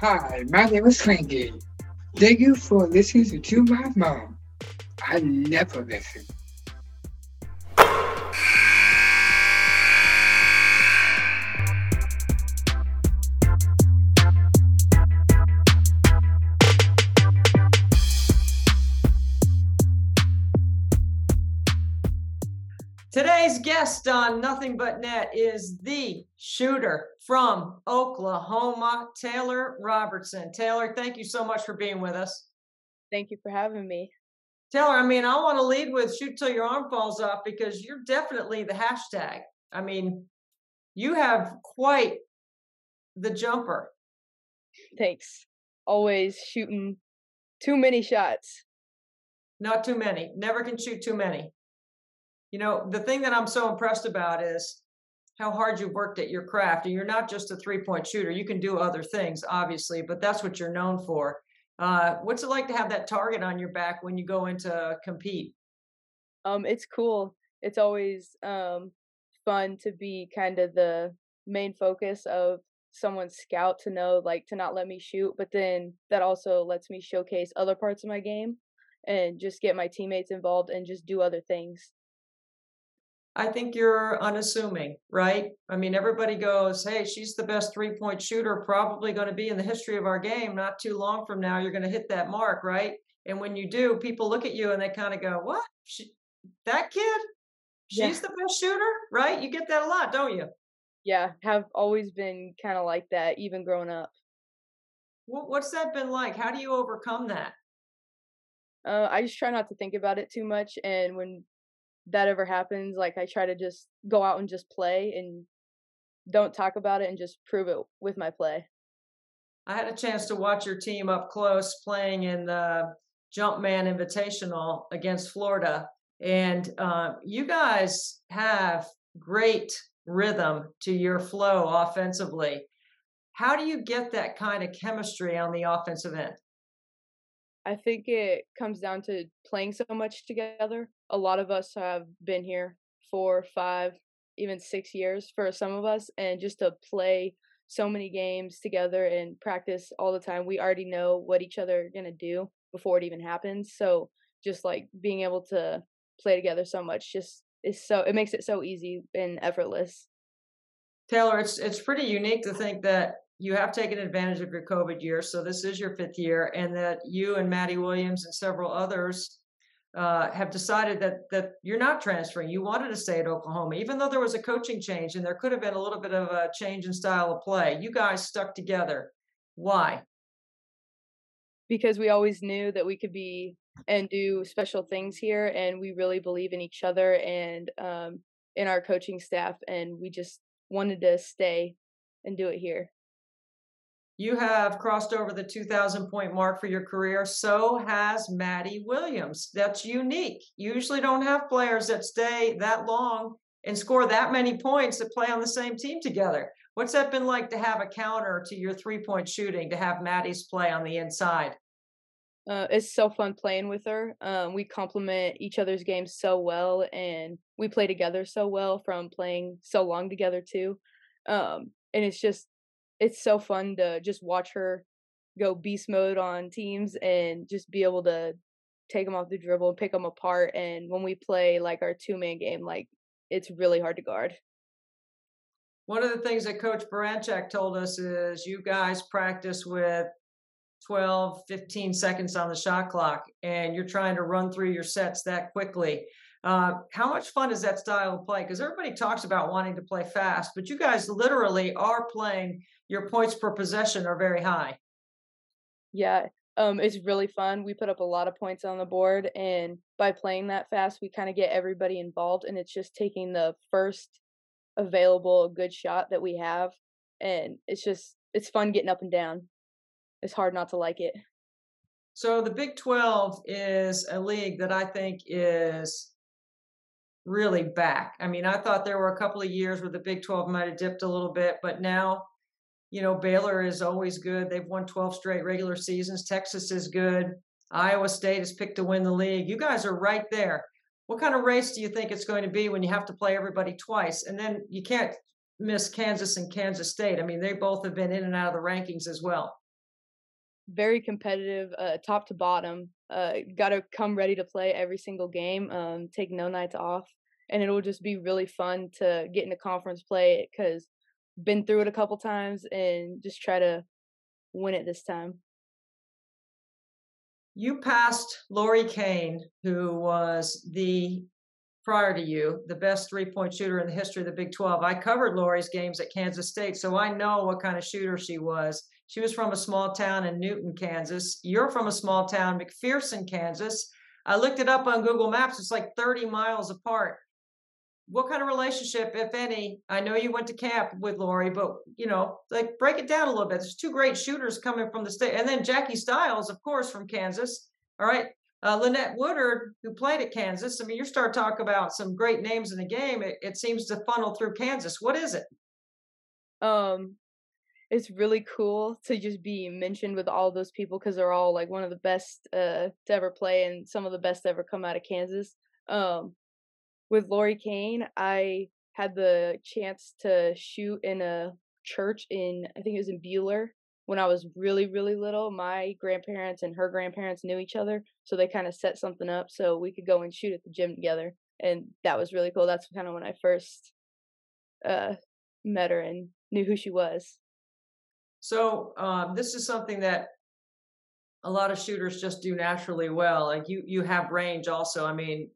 Hi, my name is Frankie. Thank you for listening to my mom. I never listen. Today's guest on Nothing But Net is the shooter from Oklahoma, Taylor Robertson. Taylor, thank you so much for being with us. Thank you for having me. Taylor, I mean, I want to lead with shoot till your arm falls off because you're definitely the hashtag. I mean, you have quite the jumper. Thanks. Always shooting too many shots. Not too many. Never can shoot too many. You know, the thing that I'm so impressed about is how hard you've worked at your craft. And you're not just a three point shooter. You can do other things, obviously, but that's what you're known for. Uh, what's it like to have that target on your back when you go into compete? Um, it's cool. It's always um fun to be kind of the main focus of someone's scout to know like to not let me shoot, but then that also lets me showcase other parts of my game and just get my teammates involved and just do other things. I think you're unassuming, right? I mean, everybody goes, hey, she's the best three point shooter, probably going to be in the history of our game. Not too long from now, you're going to hit that mark, right? And when you do, people look at you and they kind of go, what? She, that kid? She's yeah. the best shooter, right? You get that a lot, don't you? Yeah, have always been kind of like that, even growing up. What's that been like? How do you overcome that? Uh, I just try not to think about it too much, and when that ever happens, like I try to just go out and just play and don't talk about it and just prove it with my play. I had a chance to watch your team up close playing in the Jumpman Invitational against Florida, and uh, you guys have great rhythm to your flow offensively. How do you get that kind of chemistry on the offensive end? I think it comes down to playing so much together. A lot of us have been here four, five, even six years for some of us, and just to play so many games together and practice all the time, we already know what each other are gonna do before it even happens. So just like being able to play together so much just is so it makes it so easy and effortless. Taylor, it's it's pretty unique to think that you have taken advantage of your COVID year, so this is your fifth year, and that you and Madi Williams and several others uh, have decided that that you're not transferring. You wanted to stay at Oklahoma, even though there was a coaching change and there could have been a little bit of a change in style of play. You guys stuck together. Why? Because we always knew that we could be and do special things here, and we really believe in each other and um, in our coaching staff, and we just wanted to stay and do it here. You have crossed over the 2,000 point mark for your career. So has Madi Williams. That's unique. You usually don't have players that stay that long and score that many points that play on the same team together. What's that been like to have a counter to your three point shooting, to have Madi's play on the inside? Uh, it's so fun playing with her. Um, we complement each other's games so well, and we play together so well from playing so long together too. Um, and it's just it's so fun to just watch her go beast mode on teams and just be able to take them off the dribble and pick them apart. And when we play like our two man game, like it's really hard to guard. One of the things that Coach Baranczyk told us is you guys practice with 12, 15 seconds on the shot clock, and you're trying to run through your sets that quickly. Uh, how much fun is that style of play? Because everybody talks about wanting to play fast, but you guys literally are playing. Your points per possession are very high. Yeah, um, it's really fun. We put up a lot of points on the board, and by playing that fast, we kind of get everybody involved, and it's just taking the first available good shot that we have, and it's just it's fun getting up and down. It's hard not to like it. So the Big 12 is a league that I think is really back. I mean, I thought there were a couple of years where the Big 12 might have dipped a little bit, but now, you know, Baylor is always good. They've won 12 straight regular seasons. Texas is good. Iowa State is picked to win the league. You guys are right there. What kind of race do you think it's going to be when you have to play everybody twice? And then you can't miss Kansas and Kansas State. I mean, they both have been in and out of the rankings as well. very competitive, uh, top to bottom. Uh, got to come ready to play every single game. Um, take no nights off, and it'll just be really fun to get into conference play because been through it a couple times and just try to win it this time. You passed Laurie Koehn, who was the prior to you, the best three point shooter in the history of the Big 12. I covered Laurie's games at Kansas State, so I know what kind of shooter she was. She was from a small town in Newton, Kansas. You're from a small town, McPherson, Kansas. I looked it up on Google Maps. It's like 30 miles apart. What kind of relationship, if any? I know you went to camp with Laurie, but you know, like break it down a little bit. There's two great shooters coming from the state, and then Jackie Stiles, of course, from Kansas. All right, uh, Lynette Woodard, who played at Kansas. I mean, you start talking about some great names in the game. It, it seems to funnel through Kansas. What is it? Um, it's really cool to just be mentioned with all those people because they're all like one of the best uh, to ever play and some of the best to ever come out of Kansas. Um, with Laurie Koehn, I had the chance to shoot in a church in I think it was in Buhler when I was really really little. My grandparents and her grandparents knew each other, so they kind of set something up so we could go and shoot at the gym together, and that was really cool. That's kind of when I first uh, met her and knew who she was. So um, this is something that a lot of shooters just do naturally well. Like you, you have range also. I mean,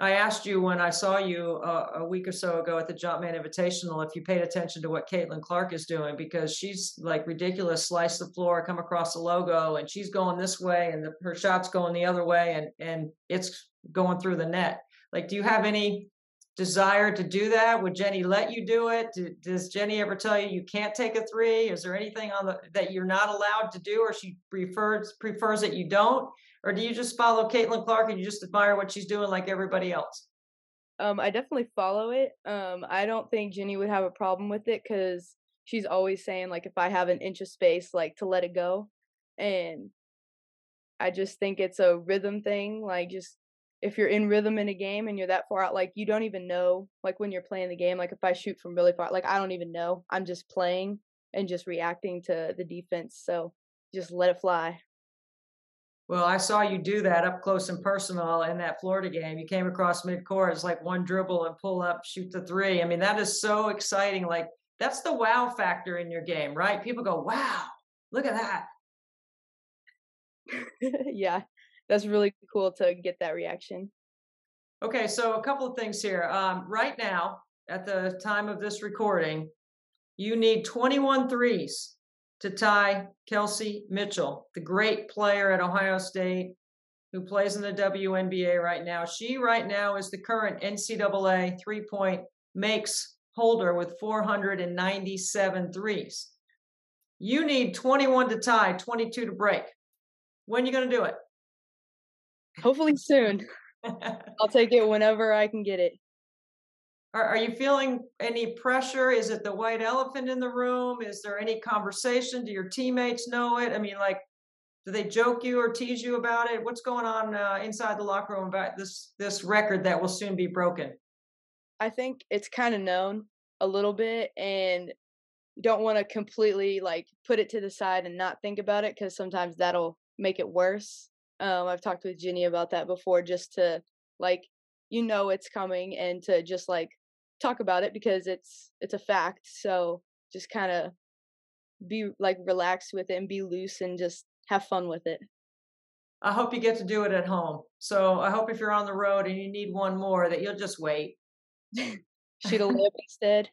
I asked you when I saw you uh, a week or so ago at the Jumpman Invitational if you paid attention to what Caitlin Clark is doing because she's like ridiculous, slice the floor, come across the logo, and she's going this way, and the, her shot's going the other way, and and it's going through the net. Like, do you have any desire to do that? Would Jennie let you do it? Do, does Jennie ever tell you you can't take a three? Is there anything on the that you're not allowed to do, or she prefers prefers that you don't? Or do you just follow Caitlin Clark and you just admire what she's doing like everybody else? Um, I definitely follow it. Um, I don't think Jennie would have a problem with it because she's always saying like if I have an inch of space, like to let it go, and I just think it's a rhythm thing. Like just if you're in rhythm in a game and you're that far out, like you don't even know, like when you're playing the game, like if I shoot from really far, like I don't even know. I'm just playing and just reacting to the defense. So just let it fly. Well, I saw you do that up close and personal in that Florida game. You came across midcourt, it's like one dribble and pull up, shoot the three. I mean, that is so exciting. Like that's the wow factor in your game, right? People go, wow, look at that. yeah, that's really cool to get that reaction. Okay, so a couple of things here. Um, right now, at the time of this recording, you need 21 threes to tie Kelsey Mitchell, the great player at Ohio State who plays in the WNBA right now. She right now is the current NCAA three point makes holder with 497 threes. You need 21 to tie, 22 to break. When are you going to do it? Hopefully soon. I'll take it whenever I can get it. Are, are you feeling any pressure? Is it the white elephant in the room? Is there any conversation? Do your teammates know it? I mean, like, do they joke you or tease you about it? What's going on uh, inside the locker room about this this record that will soon be broken? I think it's kind of known a little bit, and you don't want to completely like put it to the side and not think about it because sometimes that'll make it worse. Um, I've talked with Jennie about that before, just to like you know it's coming and to just like talk about it because it's it's a fact. So just kind of be like relaxed with it and be loose and just have fun with it. I hope you get to do it at home. So I hope if you're on the road and you need one more that you'll just wait. Shoot a lip instead.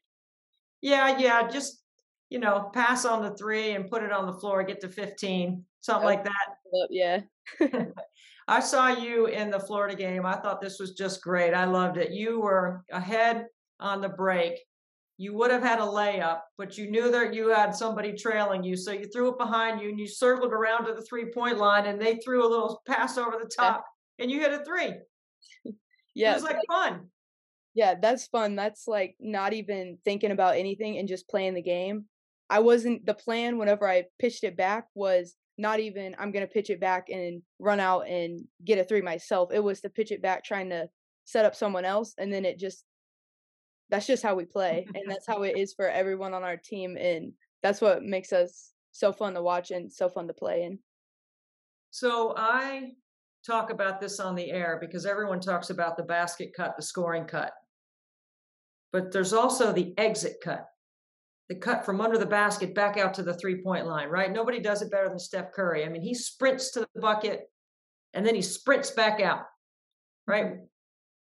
Yeah, yeah, just you know, pass on the three and put it on the floor, get to 15, something oh, like that. Yeah. I saw you in the Florida game. I thought this was just great. I loved it. You were ahead on the break. You would have had a layup, but you knew that you had somebody trailing you. So you threw it behind you and you circled around to the three point line and they threw a little pass over the top yeah. and you hit a three. Yeah. It was like fun. Yeah, that's fun. That's like not even thinking about anything and just playing the game. I wasn't the plan whenever I pitched it back was not even I'm gonna pitch it back and run out and get a three myself. It was to pitch it back trying to set up someone else and then it just that's just how we play and that's how it is for everyone on our team and that's what makes us so fun to watch and so fun to play in So I talk about this on the air because everyone talks about the basket cut, the scoring cut. But there's also the exit cut, the cut from under the basket back out to the three point line, right? Nobody does it better than Steph Curry. I mean, he sprints to the bucket and then he sprints back out, right?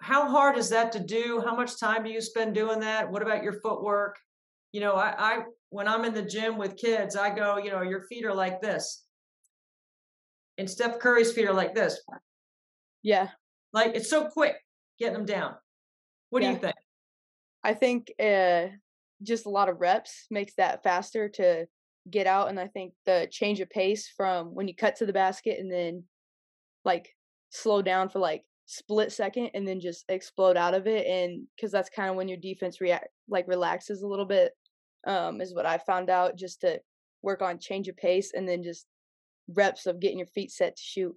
How hard is that to do? How much time do you spend doing that? What about your footwork? You know, I, I when I'm in the gym with kids, I go, you know, your feet are like this. And Steph Curry's feet are like this. Yeah. Like it's so quick getting them down. What Yeah. do you think? I think uh, just a lot of reps makes that faster to get out, and I think the change of pace from when you cut to the basket and then like slow down for like split second and then just explode out of it, and because that's kind of when your defense react like relaxes a little bit, um, is what I found out just to work on change of pace and then just reps of getting your feet set to shoot.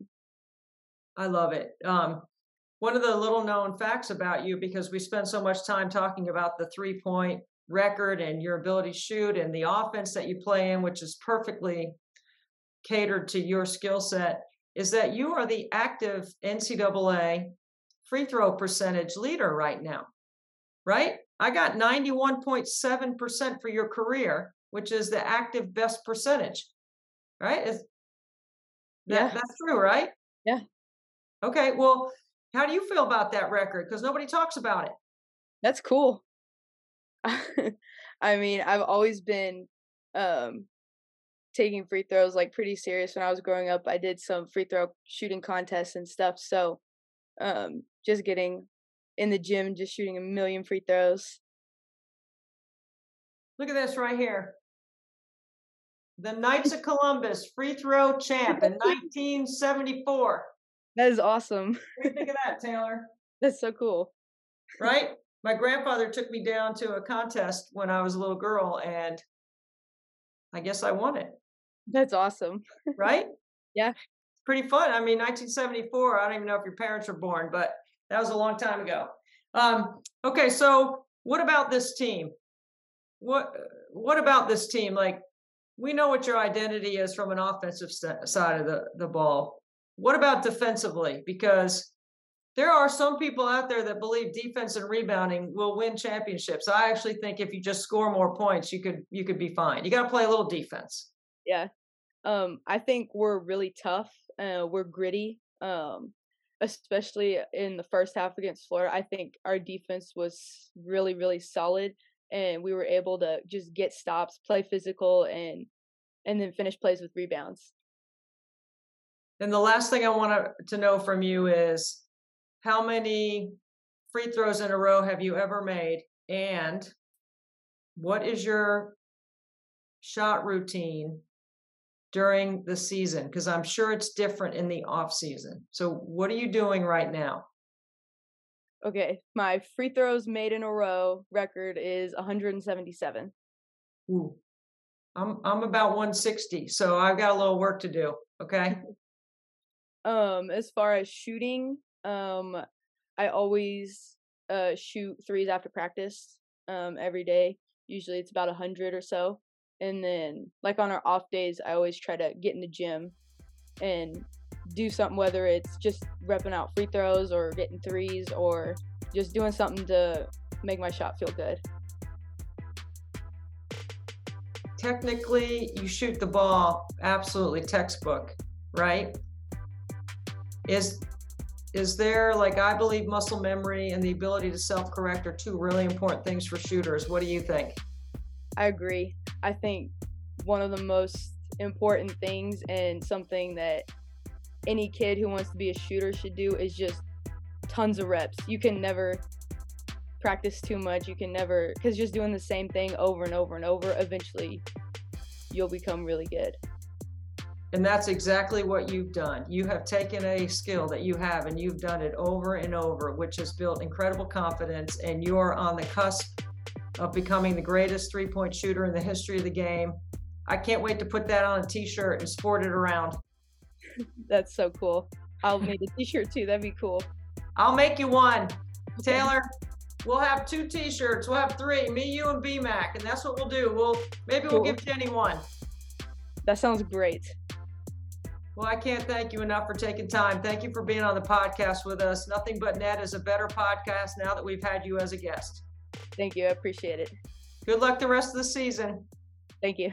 I love it. Um, one of the little known facts about you, because we spend so much time talking about the three point record and your ability to shoot and the offense that you play in, which is perfectly catered to your skill set, is that you are the active NCAA free throw percentage leader right now, right? I got 91.7% for your career, which is the active best percentage, right? Is that, Yeah. That's true, right? Yeah. Okay. Well, how do you feel about that record? Because nobody talks about it. That's cool. I mean, I've always been um taking free throws like pretty serious when I was growing up. I did some free throw shooting contests and stuff, so um just getting in the gym just shooting a million free throws. Look at this right here. The Knights of Columbus free throw champ in 1974. That is awesome. What do you think of that, Taylor? That's so cool. Right? My grandfather took me down to a contest when I was a little girl, and I guess I won it. That's awesome. Right? Yeah. Pretty fun. I mean, 1974. I don't even know if your parents were born, but that was a long time ago. Um, okay, so what about this team? What What about this team? Like, we know what your identity is from an offensive side of the the ball. What about defensively? Because there are some people out there that believe defense and rebounding will win championships. I actually think if you just score more points, you could you could be fine. You got to play a little defense. Yeah. Um I think we're really tough. Uh we're gritty. Um especially in the first half against Florida. I think our defense was really really solid and we were able to just get stops, play physical and and then finish plays with rebounds. And the last thing I want to, to know from you is how many free throws in a row have you ever made? And what is your shot routine during the season? Because I'm sure it's different in the off season. So what are you doing right now? Okay, my free throws made in a row record is 177. Ooh. I'm I'm about 160, so I've got a little work to do. Okay. Um, as far as shooting, um, I always uh shoot threes after practice. Um, every day. Usually it's about a hundred or so. And then, like on our off days, I always try to get in the gym and do something, whether it's just repping out free throws or getting threes or just doing something to make my shot feel good. technically you shoot the ball absolutely textbook right is is there like i believe muscle memory and the ability to self-correct are two really important things for shooters what do you think I agree. I think one of the most important things and something that any kid who wants to be a shooter should do is just tons of reps. You can never practice too much. You can never, because just doing the same thing over and over and over, eventually you'll become really good. and that's exactly what you've done you have taken a skill that you have and you've done it over and over which has built incredible confidence and you're on the cusp of becoming the greatest three point shooter in the history of the game. I can't wait to put that on a t shirt and sport it around. That's so cool. I'll make a t shirt too. That'd be cool. I'll make you one. Taylor, we'll have two t shirts. We'll have three me, you, and BMac. And that's what we'll do. We'll Maybe cool. we'll give Jennie one. That sounds great. Well, I can't thank you enough for taking time. Thank you for being on the podcast with us. Nothing But Net is a better podcast now that we've had you as a guest. Thank you. I appreciate it. Good luck the rest of the season. Thank you.